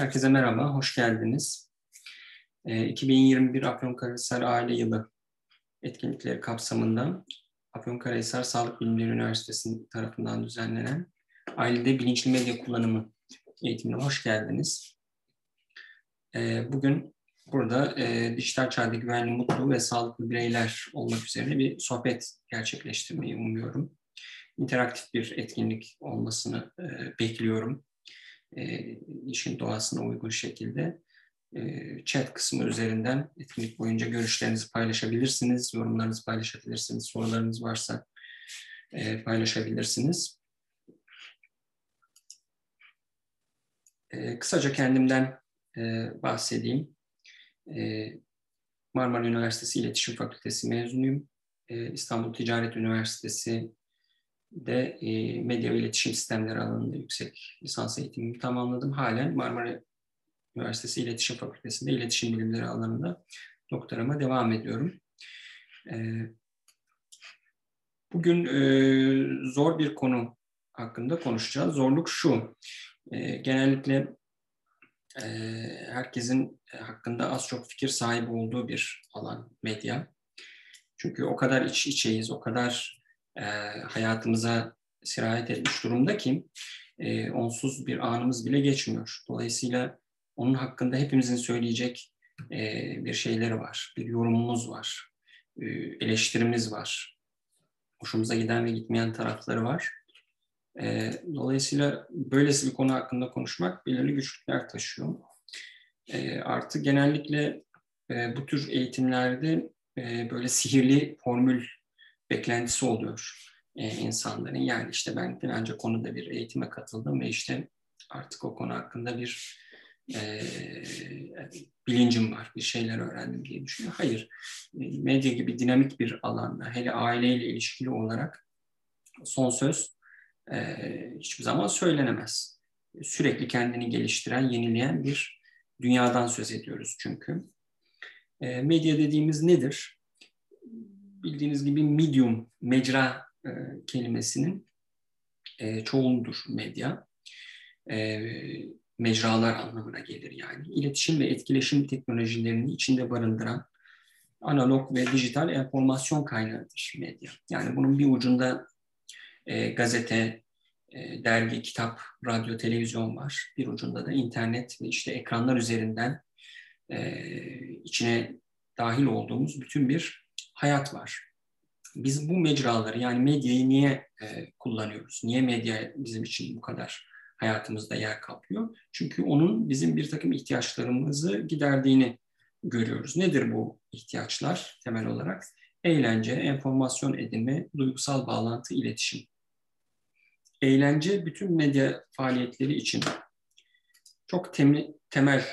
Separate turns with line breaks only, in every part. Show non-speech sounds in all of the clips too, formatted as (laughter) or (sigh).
Herkese merhaba, hoş geldiniz. 2021 ee, Afyonkarahisar Aile Yılı etkinlikleri kapsamında Afyonkarahisar Sağlık Bilimleri Üniversitesi tarafından düzenlenen Ailede Bilinçli Medya Kullanımı eğitimine hoş geldiniz. Ee, bugün burada e, dijital çağda güvenli, mutlu ve sağlıklı bireyler olmak üzere bir sohbet gerçekleştirmeyi umuyorum. İnteraktif bir etkinlik olmasını e, bekliyorum e, işin doğasına uygun şekilde e, chat kısmı üzerinden etkinlik boyunca görüşlerinizi paylaşabilirsiniz, yorumlarınızı paylaşabilirsiniz, sorularınız varsa e, paylaşabilirsiniz. E, kısaca kendimden e, bahsedeyim. E, Marmara Üniversitesi İletişim Fakültesi mezunuyum. E, İstanbul Ticaret Üniversitesi de e, medya ve iletişim sistemleri alanında yüksek lisans eğitimimi tamamladım. Halen Marmara Üniversitesi İletişim Fakültesi'nde iletişim bilimleri alanında doktorama devam ediyorum. E, bugün e, zor bir konu hakkında konuşacağız. Zorluk şu, e, genellikle e, herkesin hakkında az çok fikir sahibi olduğu bir alan medya. Çünkü o kadar iç içeyiz, o kadar e, hayatımıza sirayet etmiş durumda ki e, onsuz bir anımız bile geçmiyor. Dolayısıyla onun hakkında hepimizin söyleyecek e, bir şeyleri var, bir yorumumuz var, e, eleştirimiz var. Hoşumuza giden ve gitmeyen tarafları var. E, dolayısıyla böylesi bir konu hakkında konuşmak belirli güçlükler taşıyor. E, artı genellikle e, bu tür eğitimlerde e, böyle sihirli formül beklentisi oluyor e, insanların. Yani işte ben filanca konuda bir eğitime katıldım ve işte artık o konu hakkında bir e, bilincim var, bir şeyler öğrendim diye düşünüyor. Hayır, e, medya gibi dinamik bir alanda, hele aileyle ilişkili olarak son söz e, hiçbir zaman söylenemez. Sürekli kendini geliştiren, yenileyen bir dünyadan söz ediyoruz çünkü. E, medya dediğimiz nedir? Bildiğiniz gibi medium, mecra e, kelimesinin e, çoğuludur medya. E, mecralar anlamına gelir yani. İletişim ve etkileşim teknolojilerini içinde barındıran analog ve dijital enformasyon kaynağıdır medya. Yani bunun bir ucunda e, gazete, e, dergi, kitap, radyo, televizyon var. Bir ucunda da internet ve işte ekranlar üzerinden e, içine dahil olduğumuz bütün bir hayat var. Biz bu mecraları yani medyayı niye e, kullanıyoruz? Niye medya bizim için bu kadar hayatımızda yer kaplıyor? Çünkü onun bizim bir takım ihtiyaçlarımızı giderdiğini görüyoruz. Nedir bu ihtiyaçlar temel olarak? Eğlence, enformasyon edinme, duygusal bağlantı, iletişim. Eğlence bütün medya faaliyetleri için çok temel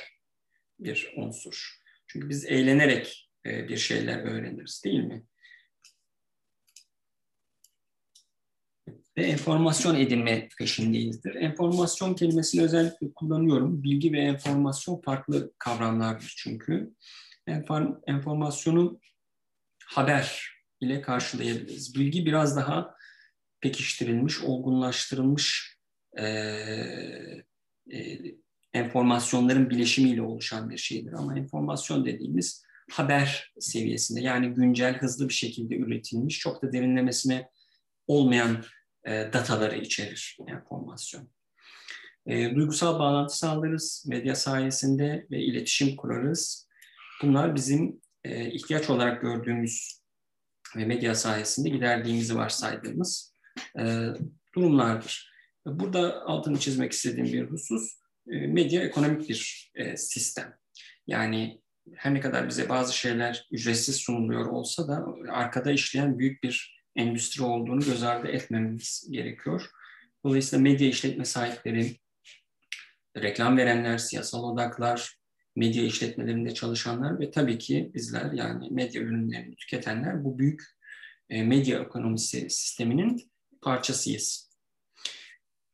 bir unsur. Çünkü biz eğlenerek bir şeyler öğreniriz değil mi? Ve enformasyon edinme peşindeyizdir. Enformasyon kelimesini özellikle kullanıyorum. Bilgi ve enformasyon farklı kavramlardır çünkü. Enformasyonu haber ile karşılayabiliriz. Bilgi biraz daha pekiştirilmiş, olgunlaştırılmış e, e, enformasyonların bileşimiyle oluşan bir şeydir. Ama enformasyon dediğimiz haber seviyesinde yani güncel, hızlı bir şekilde üretilmiş, çok da derinlemesine olmayan e, dataları içerir enformasyon. E, duygusal bağlantı sağlarız medya sayesinde ve iletişim kurarız. Bunlar bizim e, ihtiyaç olarak gördüğümüz ve medya sayesinde giderdiğimizi varsaydığımız e, durumlardır. Burada altını çizmek istediğim bir husus, e, medya ekonomik bir e, sistem. Yani her ne kadar bize bazı şeyler ücretsiz sunuluyor olsa da arkada işleyen büyük bir endüstri olduğunu göz ardı etmemiz gerekiyor. Dolayısıyla medya işletme sahipleri, reklam verenler, siyasal odaklar, medya işletmelerinde çalışanlar ve tabii ki bizler yani medya ürünlerini tüketenler bu büyük e, medya ekonomisi sisteminin parçasıyız.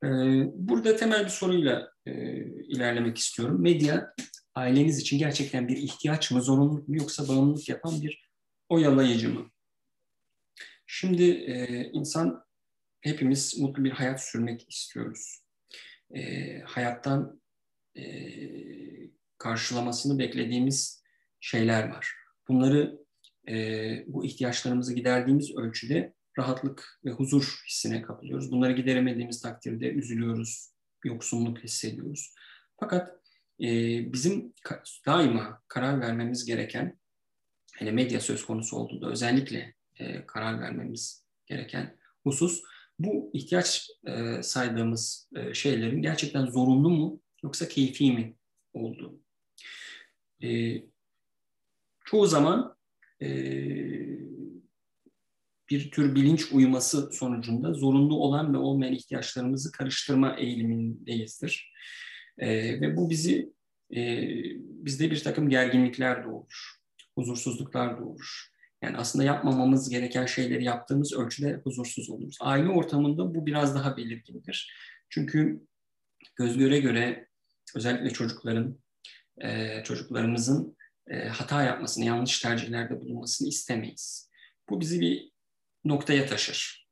E, burada temel bir soruyla e, ilerlemek istiyorum. Medya aileniz için gerçekten bir ihtiyaç mı, zorunluluk mu yoksa bağımlılık yapan bir oyalayıcı mı? Şimdi e, insan hepimiz mutlu bir hayat sürmek istiyoruz. E, hayattan e, karşılamasını beklediğimiz şeyler var. Bunları e, bu ihtiyaçlarımızı giderdiğimiz ölçüde rahatlık ve huzur hissine kapılıyoruz. Bunları gideremediğimiz takdirde üzülüyoruz, yoksunluk hissediyoruz. Fakat e, bizim daima karar vermemiz gereken, hele medya söz konusu olduğunda özellikle e, karar vermemiz gereken husus, bu ihtiyaç e, saydığımız e, şeylerin gerçekten zorunlu mu yoksa keyfi mi olduğu. E, çoğu zaman bir tür bilinç uyuması sonucunda zorunlu olan ve olmayan ihtiyaçlarımızı karıştırma eğilimindeyizdir. E, ve bu bizi e, bizde bir takım gerginlikler doğurur, huzursuzluklar doğurur. Yani aslında yapmamamız gereken şeyleri yaptığımız ölçüde huzursuz oluruz. Aile ortamında bu biraz daha belirgindir. Çünkü göz göre göre özellikle çocukların, e, çocuklarımızın e, hata yapmasını, yanlış tercihlerde bulunmasını istemeyiz. Bu bizi bir noktaya taşır.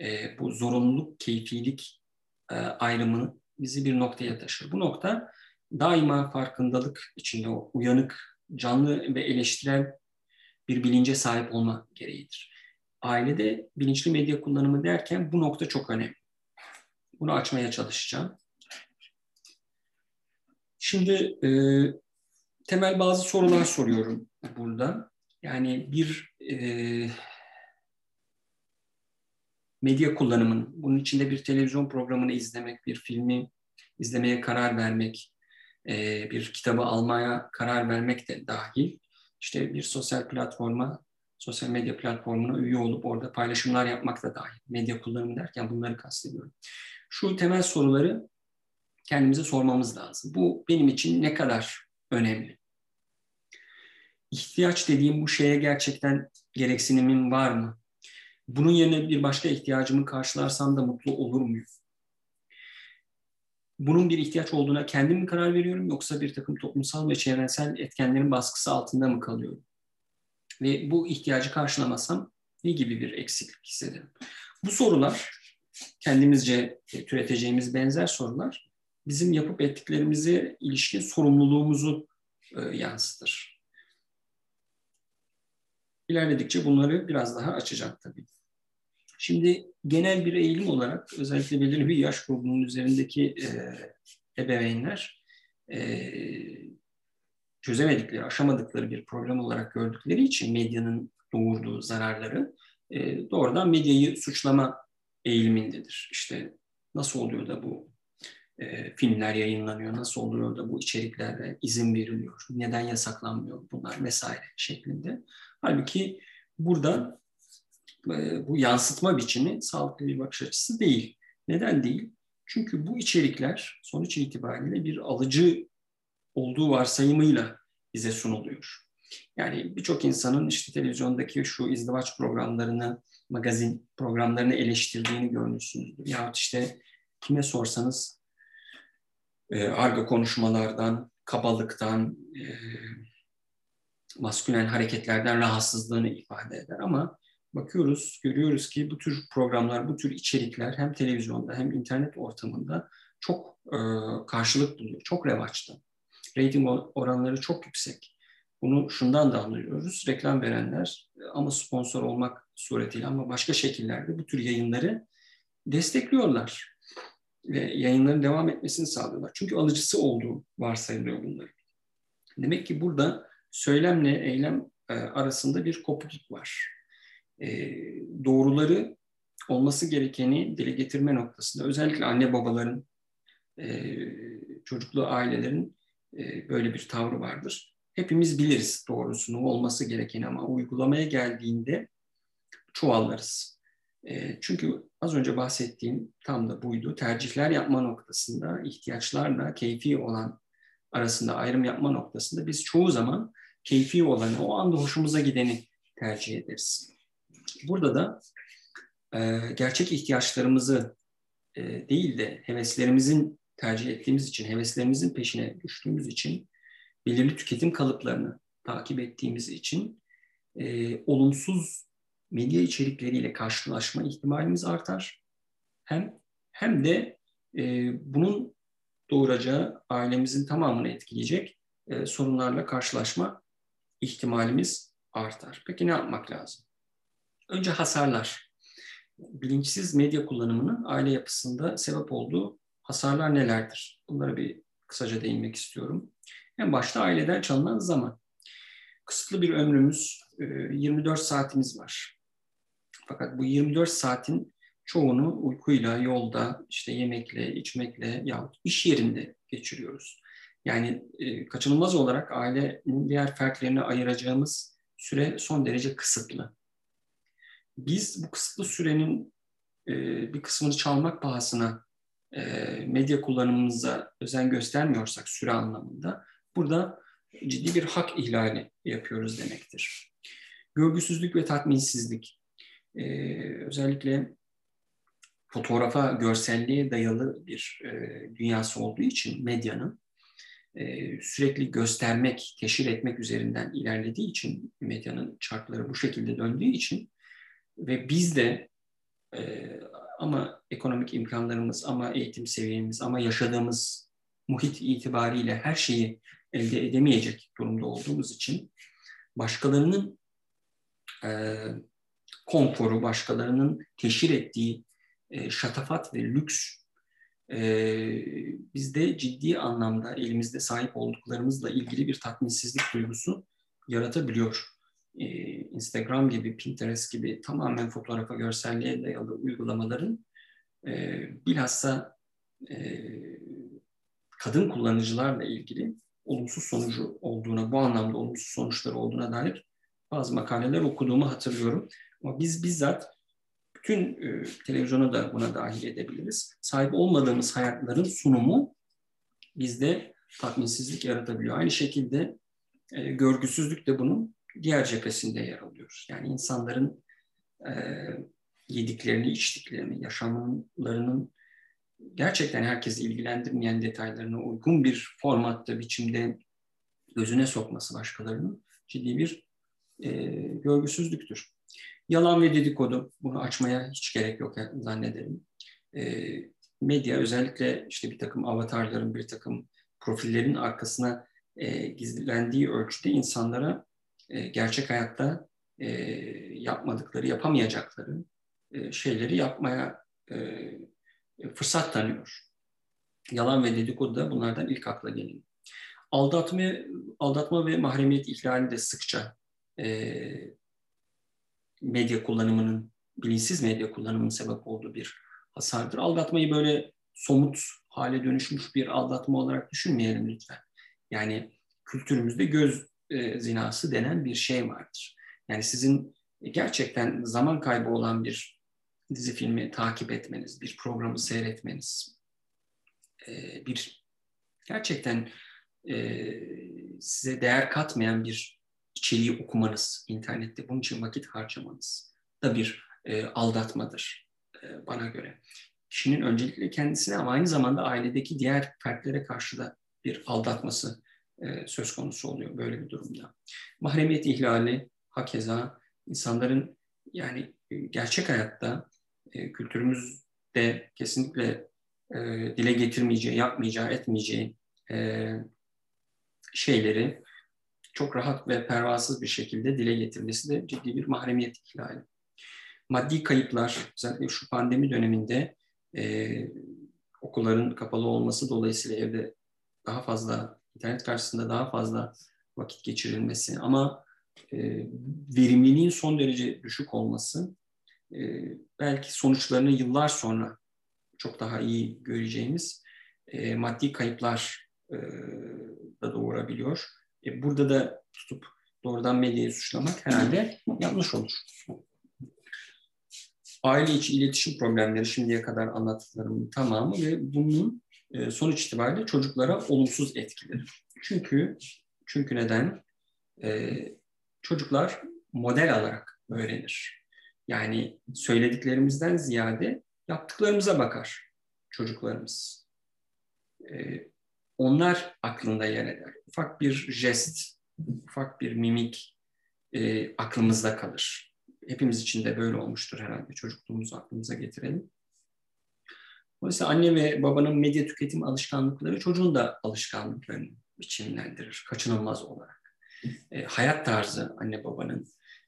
E, bu zorunluluk, keyfilik e, ayrımını bizi bir noktaya taşır. Bu nokta daima farkındalık içinde uyanık, canlı ve eleştirel bir bilince sahip olma gereğidir. Ailede bilinçli medya kullanımı derken bu nokta çok önemli. Bunu açmaya çalışacağım. Şimdi e, temel bazı sorular soruyorum burada. Yani bir e, medya kullanımının, bunun içinde bir televizyon programını izlemek, bir filmi izlemeye karar vermek, e, bir kitabı almaya karar vermek de dahil. İşte bir sosyal platforma, sosyal medya platformuna üye olup orada paylaşımlar yapmak da dahil. Medya kullanımı derken bunları kastediyorum. Şu temel soruları kendimize sormamız lazım. Bu benim için ne kadar önemli? İhtiyaç dediğim bu şeye gerçekten gereksinimim var mı? Bunun yerine bir başka ihtiyacımı karşılarsam da mutlu olur muyum? Bunun bir ihtiyaç olduğuna kendim mi karar veriyorum yoksa bir takım toplumsal ve çevresel etkenlerin baskısı altında mı kalıyorum? Ve bu ihtiyacı karşılamasam ne gibi bir eksiklik hissederim? Bu sorular kendimizce türeteceğimiz benzer sorular bizim yapıp ettiklerimize ilişkin sorumluluğumuzu e, yansıtır. İlerledikçe bunları biraz daha açacak tabii. Şimdi genel bir eğilim olarak özellikle belirli bir yaş grubunun üzerindeki e, ebeveynler e, çözemedikleri, aşamadıkları bir problem olarak gördükleri için medyanın doğurduğu zararları e, doğrudan medyayı suçlama eğilimindedir. İşte nasıl oluyor da bu e, filmler yayınlanıyor, nasıl oluyor da bu içeriklere izin veriliyor, neden yasaklanmıyor bunlar vesaire şeklinde. Halbuki burada bu yansıtma biçimi sağlıklı bir bakış açısı değil. Neden değil? Çünkü bu içerikler sonuç itibariyle bir alıcı olduğu varsayımıyla bize sunuluyor. Yani birçok insanın işte televizyondaki şu izdivaç programlarını, magazin programlarını eleştirdiğini görmüşsünüzdür. Yahut işte kime sorsanız e, argo konuşmalardan, kabalıktan, e, maskülen hareketlerden rahatsızlığını ifade eder. Ama bakıyoruz, görüyoruz ki bu tür programlar, bu tür içerikler hem televizyonda hem internet ortamında çok e, karşılık buluyor, çok revaçta. Rating oranları çok yüksek. Bunu şundan da anlıyoruz. Reklam verenler ama sponsor olmak suretiyle ama başka şekillerde bu tür yayınları destekliyorlar. Ve yayınların devam etmesini sağlıyorlar. Çünkü alıcısı olduğu varsayılıyor bunların. Demek ki burada söylemle eylem e, arasında bir kopukluk var e, doğruları olması gerekeni dile getirme noktasında özellikle anne babaların, e, çocuklu ailelerin e, böyle bir tavrı vardır. Hepimiz biliriz doğrusunu olması gerekeni ama uygulamaya geldiğinde çuvallarız. E, çünkü az önce bahsettiğim tam da buydu. Tercihler yapma noktasında ihtiyaçlarla keyfi olan arasında ayrım yapma noktasında biz çoğu zaman keyfi olanı, o anda hoşumuza gideni tercih ederiz. Burada da e, gerçek ihtiyaçlarımızı e, değil de heveslerimizin tercih ettiğimiz için, heveslerimizin peşine düştüğümüz için, belirli tüketim kalıplarını takip ettiğimiz için e, olumsuz medya içerikleriyle karşılaşma ihtimalimiz artar. Hem hem de e, bunun doğuracağı ailemizin tamamını etkileyecek e, sorunlarla karşılaşma ihtimalimiz artar. Peki ne yapmak lazım? Önce hasarlar. Bilinçsiz medya kullanımının aile yapısında sebep olduğu hasarlar nelerdir? Bunlara bir kısaca değinmek istiyorum. En başta aileden çalınan zaman. Kısıtlı bir ömrümüz, 24 e, saatimiz var. Fakat bu 24 saatin çoğunu uykuyla, yolda, işte yemekle, içmekle ya iş yerinde geçiriyoruz. Yani e, kaçınılmaz olarak ailenin diğer fertlerine ayıracağımız süre son derece kısıtlı. Biz bu kısıtlı sürenin e, bir kısmını çalmak pahasına e, medya kullanımımıza özen göstermiyorsak süre anlamında burada ciddi bir hak ihlali yapıyoruz demektir. Görgüsüzlük ve tatminsizlik. Ee, özellikle fotoğrafa, görselliğe dayalı bir e, dünyası olduğu için medyanın e, sürekli göstermek, teşhir etmek üzerinden ilerlediği için medyanın çarkları bu şekilde döndüğü için ve biz de e, ama ekonomik imkanlarımız, ama eğitim seviyemiz, ama yaşadığımız muhit itibariyle her şeyi elde edemeyecek durumda olduğumuz için başkalarının e, konforu, başkalarının teşhir ettiği e, şatafat ve lüks e, bizde ciddi anlamda elimizde sahip olduklarımızla ilgili bir tatminsizlik duygusu yaratabiliyor. E, Instagram gibi, Pinterest gibi tamamen fotoğrafa, görselliğe dayalı uygulamaların e, bilhassa e, kadın kullanıcılarla ilgili olumsuz sonucu olduğuna, bu anlamda olumsuz sonuçları olduğuna dair bazı makaleler okuduğumu hatırlıyorum. Ama biz bizzat bütün e, televizyonu da buna dahil edebiliriz. Sahip olmadığımız hayatların sunumu bizde tatminsizlik yaratabiliyor. Aynı şekilde e, görgüsüzlük de bunun diğer cephesinde yer alıyor. Yani insanların e, yediklerini, içtiklerini, yaşamlarının gerçekten herkesi ilgilendirmeyen detaylarına uygun bir formatta, biçimde gözüne sokması başkalarının ciddi bir e, görgüsüzlüktür. Yalan ve dedikodu, bunu açmaya hiç gerek yok zannederim. E, medya özellikle işte bir takım avatarların, bir takım profillerin arkasına e, gizlendiği ölçüde insanlara e, gerçek hayatta e, yapmadıkları, yapamayacakları e, şeyleri yapmaya e, fırsat tanıyor. Yalan ve dedikodu da bunlardan ilk akla geliyor. Aldatma, aldatma ve mahremiyet ihlali de sıkça e, medya kullanımının, bilinçsiz medya kullanımının sebep olduğu bir hasardır. Aldatmayı böyle somut hale dönüşmüş bir aldatma olarak düşünmeyelim lütfen. Yani kültürümüzde göz e, zinası denen bir şey vardır. Yani sizin gerçekten zaman kaybı olan bir dizi filmi takip etmeniz, bir programı seyretmeniz, e, bir gerçekten e, size değer katmayan bir içeriği okumanız internette, bunun için vakit harcamanız da bir aldatmadır bana göre. Kişinin öncelikle kendisine ama aynı zamanda ailedeki diğer fertlere karşı da bir aldatması söz konusu oluyor böyle bir durumda. Mahremiyet ihlali hakeza insanların yani gerçek hayatta e, kültürümüzde kesinlikle e, dile getirmeyeceği, yapmayacağı, etmeyeceği e, şeyleri çok rahat ve pervasız bir şekilde dile getirmesi de ciddi bir mahremiyet ihlali. Maddi kayıplar, özellikle şu pandemi döneminde e, okulların kapalı olması dolayısıyla evde daha fazla, internet karşısında daha fazla vakit geçirilmesi ama e, verimliliğin son derece düşük olması e, belki sonuçlarını yıllar sonra çok daha iyi göreceğimiz e, maddi kayıplar e, da doğurabiliyor. E, burada da tutup doğrudan medyayı suçlamak herhalde yanlış olur. Aile içi iletişim problemleri şimdiye kadar anlattıklarımın tamamı ve bunun e, sonuç itibariyle çocuklara olumsuz etkileri. Çünkü çünkü neden? E, çocuklar model alarak öğrenir. Yani söylediklerimizden ziyade yaptıklarımıza bakar çocuklarımız. Ee, onlar aklında yer eder. Ufak bir jest, ufak bir mimik e, aklımızda kalır. Hepimiz için de böyle olmuştur herhalde. Çocukluğumuzu aklımıza getirelim. Dolayısıyla anne ve babanın medya tüketim alışkanlıkları çocuğun da alışkanlıklarını biçimlendirir kaçınılmaz olarak. E, hayat tarzı anne babanın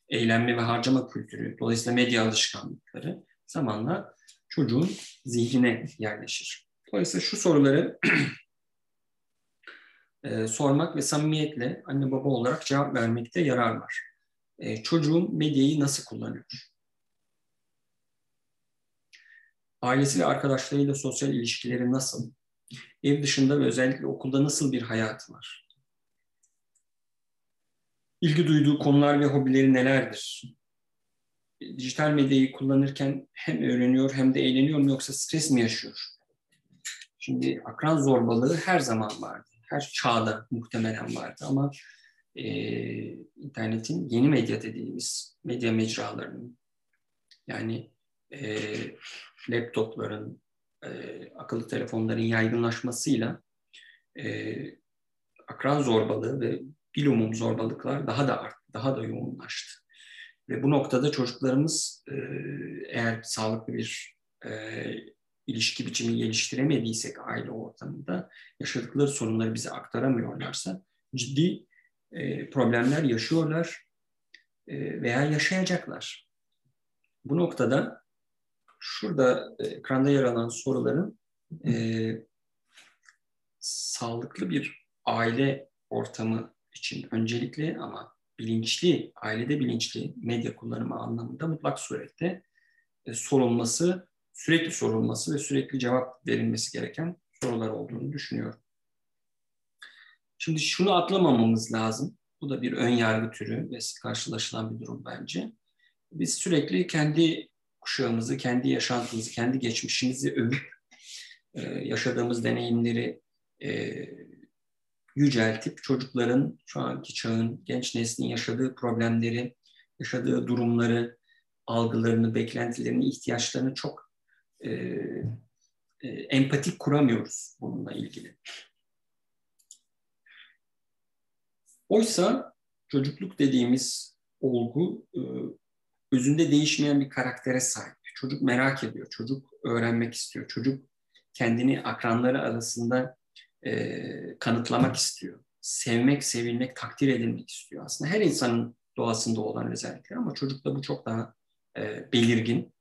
eğlenme ve harcama kültürü, dolayısıyla medya alışkanlıkları zamanla çocuğun zihnine yerleşir. Dolayısıyla şu soruları (clears throat) e, sormak ve samimiyetle anne baba olarak cevap vermekte yarar var. E, çocuğum medyayı nasıl kullanıyor? Ailesi ve arkadaşlarıyla sosyal ilişkileri nasıl? Ev dışında ve özellikle okulda nasıl bir hayatı var? İlgi duyduğu konular ve hobileri nelerdir? Dijital medyayı kullanırken hem öğreniyor hem de eğleniyor mu yoksa stres mi yaşıyor? Şimdi akran zorbalığı her zaman vardı. Her çağda muhtemelen vardı ama e, internetin yeni medya dediğimiz medya mecralarının yani e, laptopların, e, akıllı telefonların yaygınlaşmasıyla e, akran zorbalığı ve bilumum zorbalıklar daha da arttı, daha da yoğunlaştı. Ve bu noktada çocuklarımız e, eğer sağlıklı bir e, ilişki biçimi geliştiremediysek aile ortamında yaşadıkları sorunları bize aktaramıyorlarsa ciddi e, problemler yaşıyorlar e, veya yaşayacaklar. Bu noktada şurada e, ekranda yer alan soruların e, sağlıklı bir aile ortamı için öncelikli ama bilinçli, ailede bilinçli medya kullanımı anlamında mutlak surette e, sorulması, sürekli sorulması ve sürekli cevap verilmesi gereken sorular olduğunu düşünüyorum. Şimdi şunu atlamamamız lazım. Bu da bir ön yargı türü ve karşılaşılan bir durum bence. Biz sürekli kendi kuşağımızı, kendi yaşantımızı, kendi geçmişimizi övüp e, yaşadığımız deneyimleri e, yüceltip çocukların şu anki çağın, genç neslin yaşadığı problemleri, yaşadığı durumları, algılarını, beklentilerini, ihtiyaçlarını çok e, e, empatik kuramıyoruz bununla ilgili. Oysa çocukluk dediğimiz olgu e, özünde değişmeyen bir karaktere sahip. Çocuk merak ediyor, çocuk öğrenmek istiyor, çocuk kendini akranları arasında e, kanıtlamak istiyor. Sevmek, sevilmek, takdir edilmek istiyor. Aslında her insanın doğasında olan özellikler ama çocukta bu çok daha e, belirgin.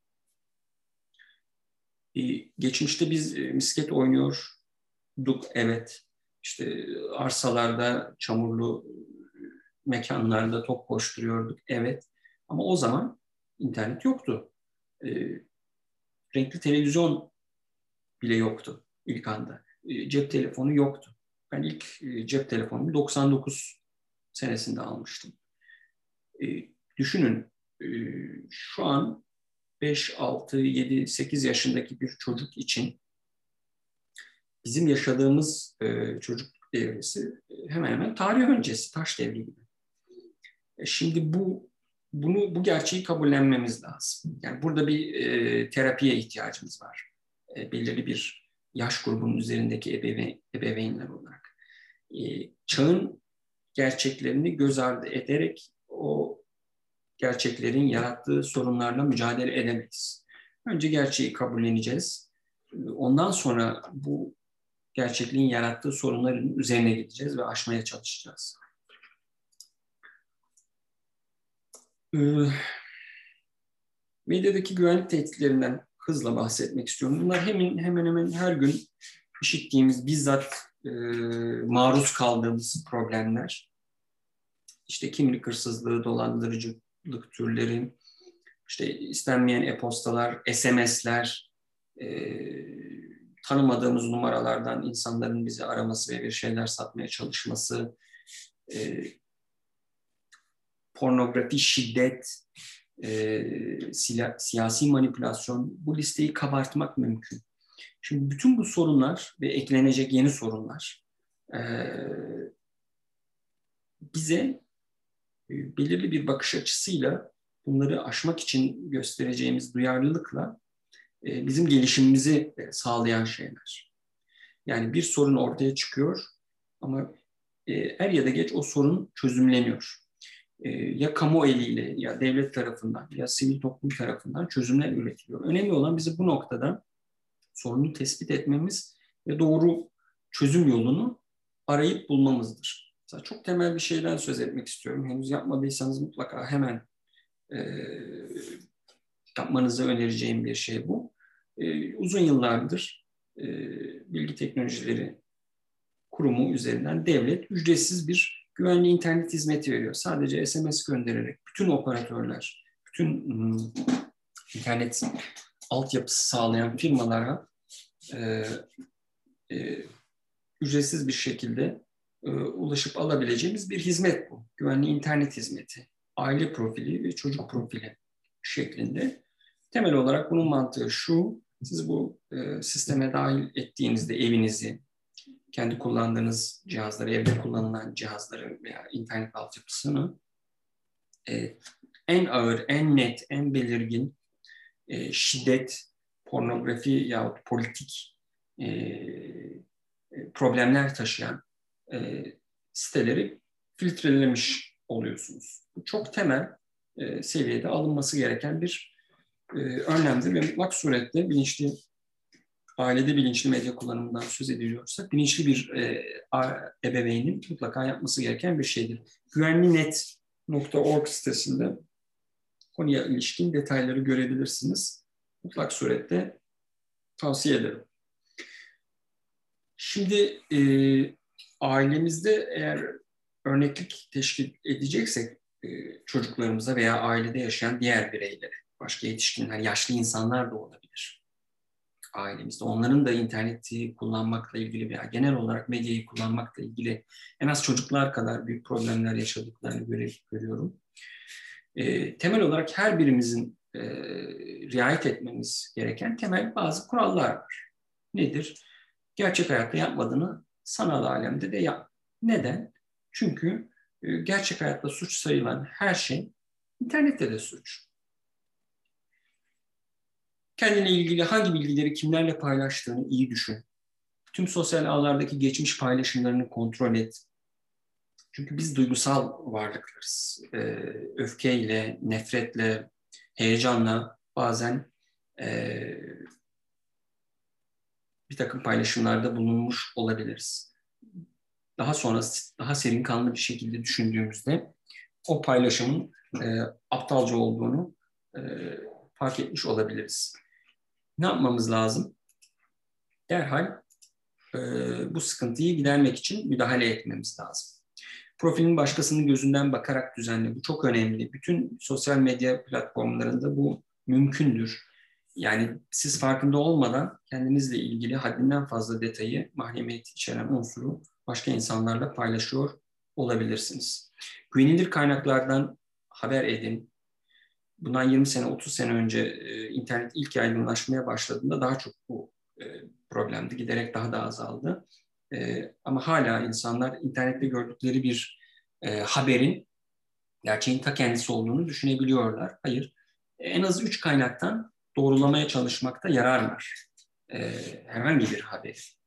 E, geçmişte biz e, misket oynuyorduk, evet. İşte arsalarda, çamurlu mekanlarda top koşturuyorduk, evet. Ama o zaman internet yoktu. E, renkli televizyon bile yoktu ilk anda. E, cep telefonu yoktu. Ben ilk e, cep telefonumu 99 senesinde almıştım. E, düşünün e, şu an 5, 6, 7, 8 yaşındaki bir çocuk için bizim yaşadığımız e, çocukluk devresi e, hemen hemen tarih öncesi, taş devri gibi. E, şimdi bu bunu bu gerçeği kabullenmemiz lazım. Yani burada bir e, terapiye ihtiyacımız var. E, belirli bir yaş grubunun üzerindeki ebeveyn, ebeveynler olarak. E, çağın gerçeklerini göz ardı ederek o gerçeklerin yarattığı sorunlarla mücadele edemeyiz. Önce gerçeği kabulleneceğiz. Ondan sonra bu gerçekliğin yarattığı sorunların üzerine gideceğiz ve aşmaya çalışacağız. Ee, medyadaki güvenlik tehditlerinden hızla bahsetmek istiyorum. Bunlar hemen hemen hemen her gün işittiğimiz, bizzat e, maruz kaldığımız problemler. İşte kimlik hırsızlığı, dolandırıcılık türleri, işte istenmeyen e-postalar, SMS'ler, e, tanımadığımız numaralardan insanların bizi araması ve bir şeyler satmaya çalışması, e, pornografi, şiddet, e, siyasi manipülasyon bu listeyi kabartmak mümkün. Şimdi bütün bu sorunlar ve eklenecek yeni sorunlar e, bize e, belirli bir bakış açısıyla bunları aşmak için göstereceğimiz duyarlılıkla e, bizim gelişimimizi e, sağlayan şeyler. Yani bir sorun ortaya çıkıyor ama e, er ya da geç o sorun çözümleniyor. E, ya kamu eliyle ya devlet tarafından ya sivil toplum tarafından çözümler üretiliyor. Önemli olan bizi bu noktada sorunu tespit etmemiz ve doğru çözüm yolunu arayıp bulmamızdır. Mesela çok temel bir şeyden söz etmek istiyorum. Henüz yapmadıysanız mutlaka hemen e, yapmanızı önereceğim bir şey bu. E, uzun yıllardır e, bilgi teknolojileri kurumu üzerinden devlet ücretsiz bir güvenli internet hizmeti veriyor. Sadece SMS göndererek bütün operatörler, bütün hmm, internet altyapısı sağlayan firmalara e, e, ücretsiz bir şekilde e, ulaşıp alabileceğimiz bir hizmet bu. Güvenli internet hizmeti. Aile profili ve çocuk profili şeklinde. Temel olarak bunun mantığı şu, siz bu e, sisteme dahil ettiğinizde evinizi, kendi kullandığınız cihazları, evde kullanılan cihazları veya internet altyapısını e, en ağır, en net, en belirgin e, şiddet, pornografi yahut politik e, e, problemler taşıyan e, siteleri filtrelemiş oluyorsunuz. Bu çok temel e, seviyede alınması gereken bir e, önlemdir ve mutlak surette bilinçli ailede bilinçli medya kullanımından söz ediliyorsak bilinçli bir e, ebeveynin mutlaka yapması gereken bir şeydir. Güvenlinet.org sitesinde konuya ilişkin detayları görebilirsiniz. Mutlak surette tavsiye ederim. Şimdi e, ailemizde eğer örneklik teşkil edeceksek e, çocuklarımıza veya ailede yaşayan diğer bireylere, başka yetişkinler, yaşlı insanlar da olabilir ailemizde. Onların da interneti kullanmakla ilgili veya genel olarak medyayı kullanmakla ilgili en az çocuklar kadar büyük problemler yaşadıklarını görüyorum. E, temel olarak her birimizin e, riayet etmemiz gereken temel bazı kurallar var. Nedir? Gerçek hayatta yapmadığını sanal alemde de yap. Neden? Çünkü e, gerçek hayatta suç sayılan her şey internette de suç. Kendine ilgili hangi bilgileri kimlerle paylaştığını iyi düşün. Tüm sosyal ağlardaki geçmiş paylaşımlarını kontrol et. Çünkü biz duygusal varlıklarız. Ee, öfkeyle, nefretle, heyecanla bazen e, bir takım paylaşımlarda bulunmuş olabiliriz. Daha sonra daha serin kanlı bir şekilde düşündüğümüzde o paylaşımın e, aptalca olduğunu e, fark etmiş olabiliriz. Ne yapmamız lazım? Derhal e, bu sıkıntıyı gidermek için müdahale etmemiz lazım. Profilin başkasının gözünden bakarak düzenle. Bu çok önemli. Bütün sosyal medya platformlarında bu mümkündür. Yani siz farkında olmadan kendinizle ilgili haddinden fazla detayı, mahremiyet içeren unsuru başka insanlarla paylaşıyor olabilirsiniz. Güvenilir kaynaklardan haber edin. Bundan 20 sene, 30 sene önce e, internet ilk yaygınlaşmaya başladığında daha çok bu e, problemdi. Giderek daha da azaldı. E, ama hala insanlar internette gördükleri bir e, haberin gerçeğin ta kendisi olduğunu düşünebiliyorlar. Hayır, en az üç kaynaktan doğrulamaya çalışmakta yarar var. E, herhangi bir haber.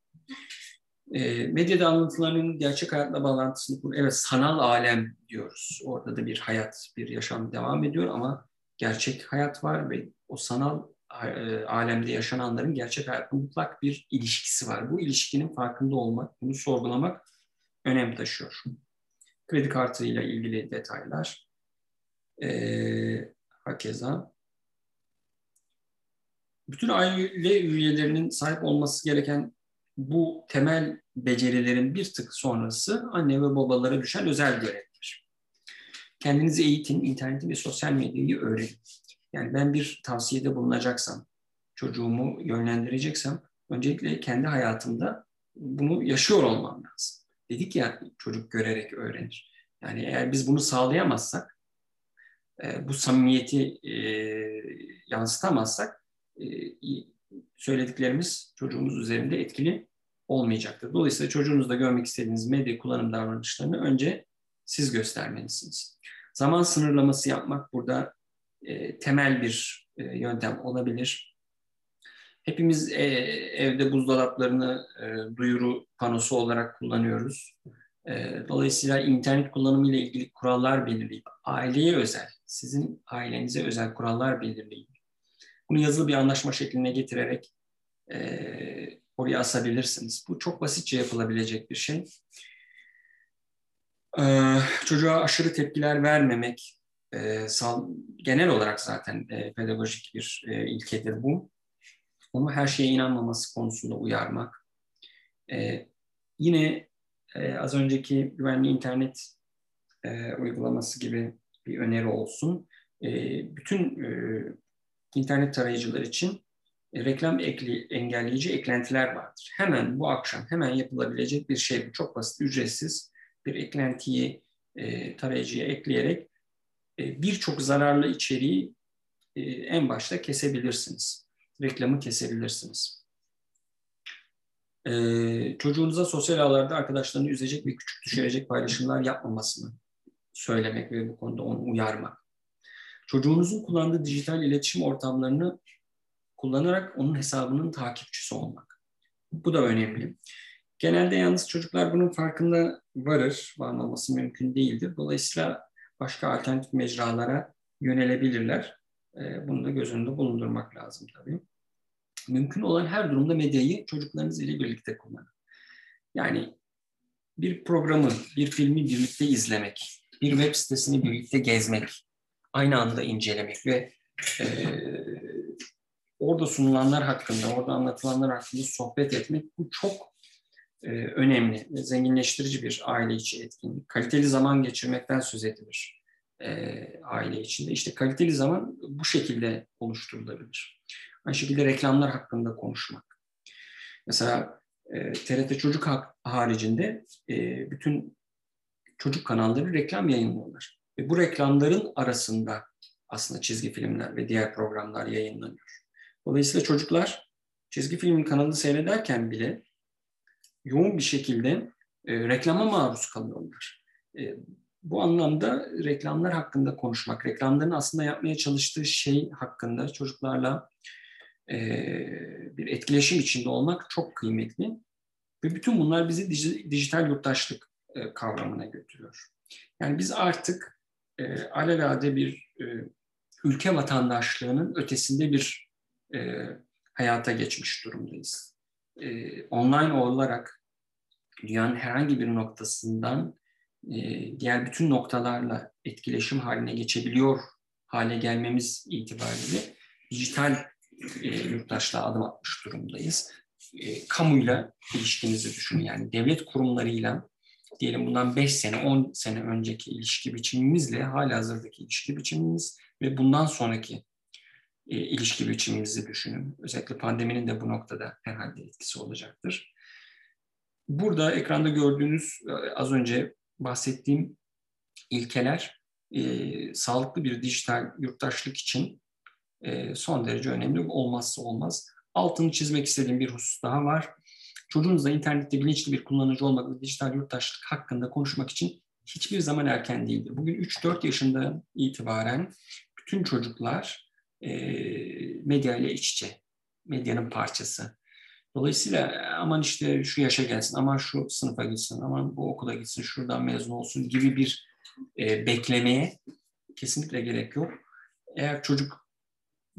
E, medyada anlatılarının gerçek hayatla bağlantısını kur. Evet, sanal alem diyoruz. Orada da bir hayat, bir yaşam devam ediyor ama gerçek hayat var ve o sanal e, alemde yaşananların gerçek hayatla mutlak bir ilişkisi var. Bu ilişkinin farkında olmak, bunu sorgulamak önem taşıyor. Kredi kartıyla ilgili detaylar. E, hakeza. Bütün aile üyelerinin sahip olması gereken bu temel becerilerin bir tık sonrası anne ve babalara düşen özel görevler. Kendinizi eğitin, interneti ve sosyal medyayı öğrenin. Yani ben bir tavsiyede bulunacaksam, çocuğumu yönlendireceksem öncelikle kendi hayatımda bunu yaşıyor olmam lazım. Dedik ya çocuk görerek öğrenir. Yani eğer biz bunu sağlayamazsak, e, bu samimiyeti e, yansıtamazsak e, söylediklerimiz çocuğumuz üzerinde etkili olmayacaktır. Dolayısıyla çocuğunuzda görmek istediğiniz medya kullanım davranışlarını önce siz göstermelisiniz. Zaman sınırlaması yapmak burada e, temel bir e, yöntem olabilir. Hepimiz e, evde buzdolaplarını e, duyuru panosu olarak kullanıyoruz. E, dolayısıyla internet kullanımı ile ilgili kurallar belirleyip aileye özel, sizin ailenize özel kurallar belirleyip bunu yazılı bir anlaşma şekline getirerek e, oraya asabilirsiniz. Bu çok basitçe yapılabilecek bir şey. E, çocuğa aşırı tepkiler vermemek, e, sal, genel olarak zaten e, pedagojik bir e, ilkedir bu. Onu her şeye inanmaması konusunda uyarmak. E, yine e, az önceki güvenli internet e, uygulaması gibi bir öneri olsun. E, bütün e, internet tarayıcılar için e, reklam ekli, engelleyici eklentiler vardır. Hemen bu akşam hemen yapılabilecek bir şey bu. Çok basit, ücretsiz bir eklentiyi e, tarayıcıya ekleyerek e, birçok zararlı içeriği e, en başta kesebilirsiniz. Reklamı kesebilirsiniz. E, çocuğunuza sosyal ağlarda arkadaşlarını üzecek ve küçük düşürecek paylaşımlar yapmamasını söylemek ve bu konuda onu uyarmak. Çocuğunuzun kullandığı dijital iletişim ortamlarını kullanarak onun hesabının takipçisi olmak. Bu da önemli. Genelde yalnız çocuklar bunun farkında varır, varmaması mümkün değildir. Dolayısıyla başka alternatif mecralara yönelebilirler. Ee, bunu da göz önünde bulundurmak lazım tabii. Mümkün olan her durumda medyayı çocuklarınız ile birlikte kullanın. Yani bir programı, bir filmi birlikte izlemek, bir web sitesini birlikte gezmek, aynı anda incelemek ve e, orada sunulanlar hakkında, orada anlatılanlar hakkında sohbet etmek bu çok önemli ve zenginleştirici bir aile içi etkinlik. Kaliteli zaman geçirmekten söz edilir e, aile içinde. İşte kaliteli zaman bu şekilde oluşturulabilir. Aynı şekilde reklamlar hakkında konuşmak. Mesela e, TRT Çocuk haricinde e, bütün çocuk kanalları reklam yayınlıyorlar. Ve bu reklamların arasında aslında çizgi filmler ve diğer programlar yayınlanıyor. Dolayısıyla çocuklar çizgi film kanalı seyrederken bile yoğun bir şekilde e, reklama maruz kalıyorlar. E, bu anlamda reklamlar hakkında konuşmak, reklamların aslında yapmaya çalıştığı şey hakkında çocuklarla e, bir etkileşim içinde olmak çok kıymetli. Ve bütün bunlar bizi dijital yurttaşlık e, kavramına götürüyor. Yani biz artık e, alelade bir e, ülke vatandaşlığının ötesinde bir e, hayata geçmiş durumdayız. E, online olarak dünyanın herhangi bir noktasından e, diğer bütün noktalarla etkileşim haline geçebiliyor hale gelmemiz itibariyle dijital e, yurttaşlığa adım atmış durumdayız. E, kamuyla ilişkinizi düşünün yani devlet kurumlarıyla diyelim bundan 5 sene 10 sene önceki ilişki biçimimizle hala hazırdaki ilişki biçimimiz ve bundan sonraki e, ilişki biçimimizi düşünün. Özellikle pandeminin de bu noktada herhalde etkisi olacaktır. Burada ekranda gördüğünüz e, az önce bahsettiğim ilkeler e, sağlıklı bir dijital yurttaşlık için e, son derece önemli olmazsa olmaz. Altını çizmek istediğim bir husus daha var. Çocuğunuzla internette bilinçli bir kullanıcı olmak ve dijital yurttaşlık hakkında konuşmak için hiçbir zaman erken değildir. Bugün 3-4 yaşında itibaren bütün çocuklar e, medya ile iç içe, medyanın parçası. Dolayısıyla aman işte şu yaşa gelsin, aman şu sınıfa gitsin, aman bu okula gitsin, şuradan mezun olsun gibi bir e, beklemeye kesinlikle gerek yok. Eğer çocuk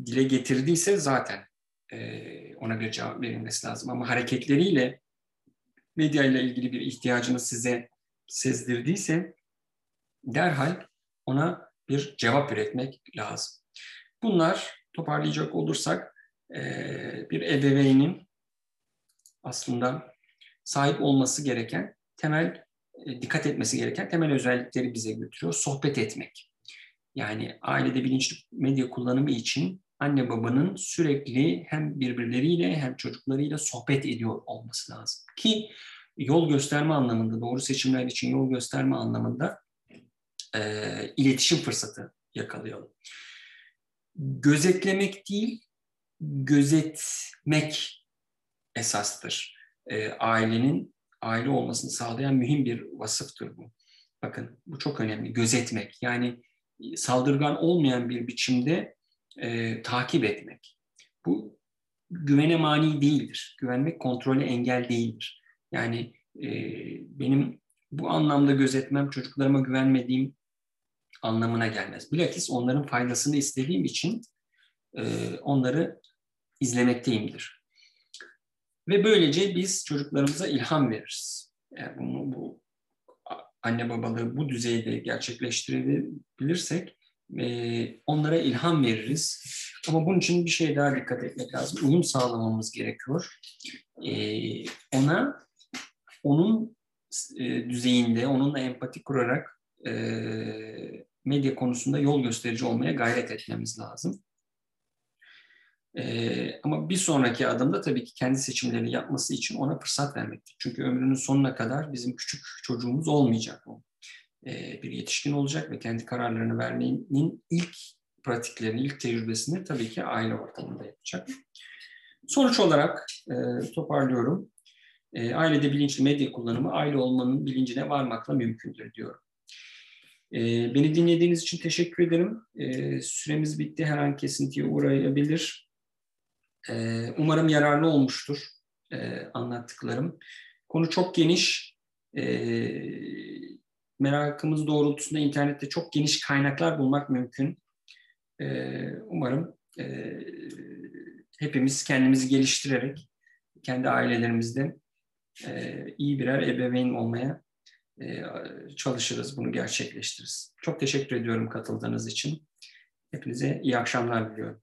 dile getirdiyse zaten e, ona bir cevap verilmesi lazım. Ama hareketleriyle medya ile ilgili bir ihtiyacını size sezdirdiyse derhal ona bir cevap üretmek lazım. Bunlar toparlayacak olursak bir ebeveynin aslında sahip olması gereken temel dikkat etmesi gereken temel özellikleri bize götürüyor. Sohbet etmek. Yani ailede bilinçli medya kullanımı için anne babanın sürekli hem birbirleriyle hem çocuklarıyla sohbet ediyor olması lazım. Ki yol gösterme anlamında, doğru seçimler için yol gösterme anlamında e, iletişim fırsatı yakalayalım gözetlemek değil, gözetmek esastır. E, ailenin aile olmasını sağlayan mühim bir vasıftır bu. Bakın bu çok önemli. Gözetmek yani saldırgan olmayan bir biçimde e, takip etmek. Bu güvene mani değildir. Güvenmek kontrole engel değildir. Yani e, benim bu anlamda gözetmem, çocuklarıma güvenmediğim anlamına gelmez. Bilakis onların faydasını istediğim için e, onları izlemekteyimdir. Ve böylece biz çocuklarımıza ilham veririz. Yani bunu, bu anne babalığı bu düzeyde gerçekleştirebilirsek e, onlara ilham veririz. Ama bunun için bir şey daha dikkat etmek lazım. Uyum sağlamamız gerekiyor. E, ona onun e, düzeyinde, onunla empati kurarak e, medya konusunda yol gösterici olmaya gayret etmemiz lazım. E, ama bir sonraki adımda tabii ki kendi seçimlerini yapması için ona fırsat vermektir. Çünkü ömrünün sonuna kadar bizim küçük çocuğumuz olmayacak o. E, bir yetişkin olacak ve kendi kararlarını vermenin ilk pratiklerini, ilk tecrübesini tabii ki aile ortamında yapacak. Sonuç olarak e, toparlıyorum. E, ailede bilinçli medya kullanımı aile olmanın bilincine varmakla mümkündür diyorum. E, beni dinlediğiniz için teşekkür ederim. E, süremiz bitti. Her an kesintiye uğrayabilir. E, umarım yararlı olmuştur e, anlattıklarım. Konu çok geniş. E, merakımız doğrultusunda internette çok geniş kaynaklar bulmak mümkün. E, umarım e, hepimiz kendimizi geliştirerek kendi ailelerimizde e, iyi birer ebeveyn olmaya çalışırız, bunu gerçekleştiririz. Çok teşekkür ediyorum katıldığınız için. Hepinize iyi akşamlar diliyorum.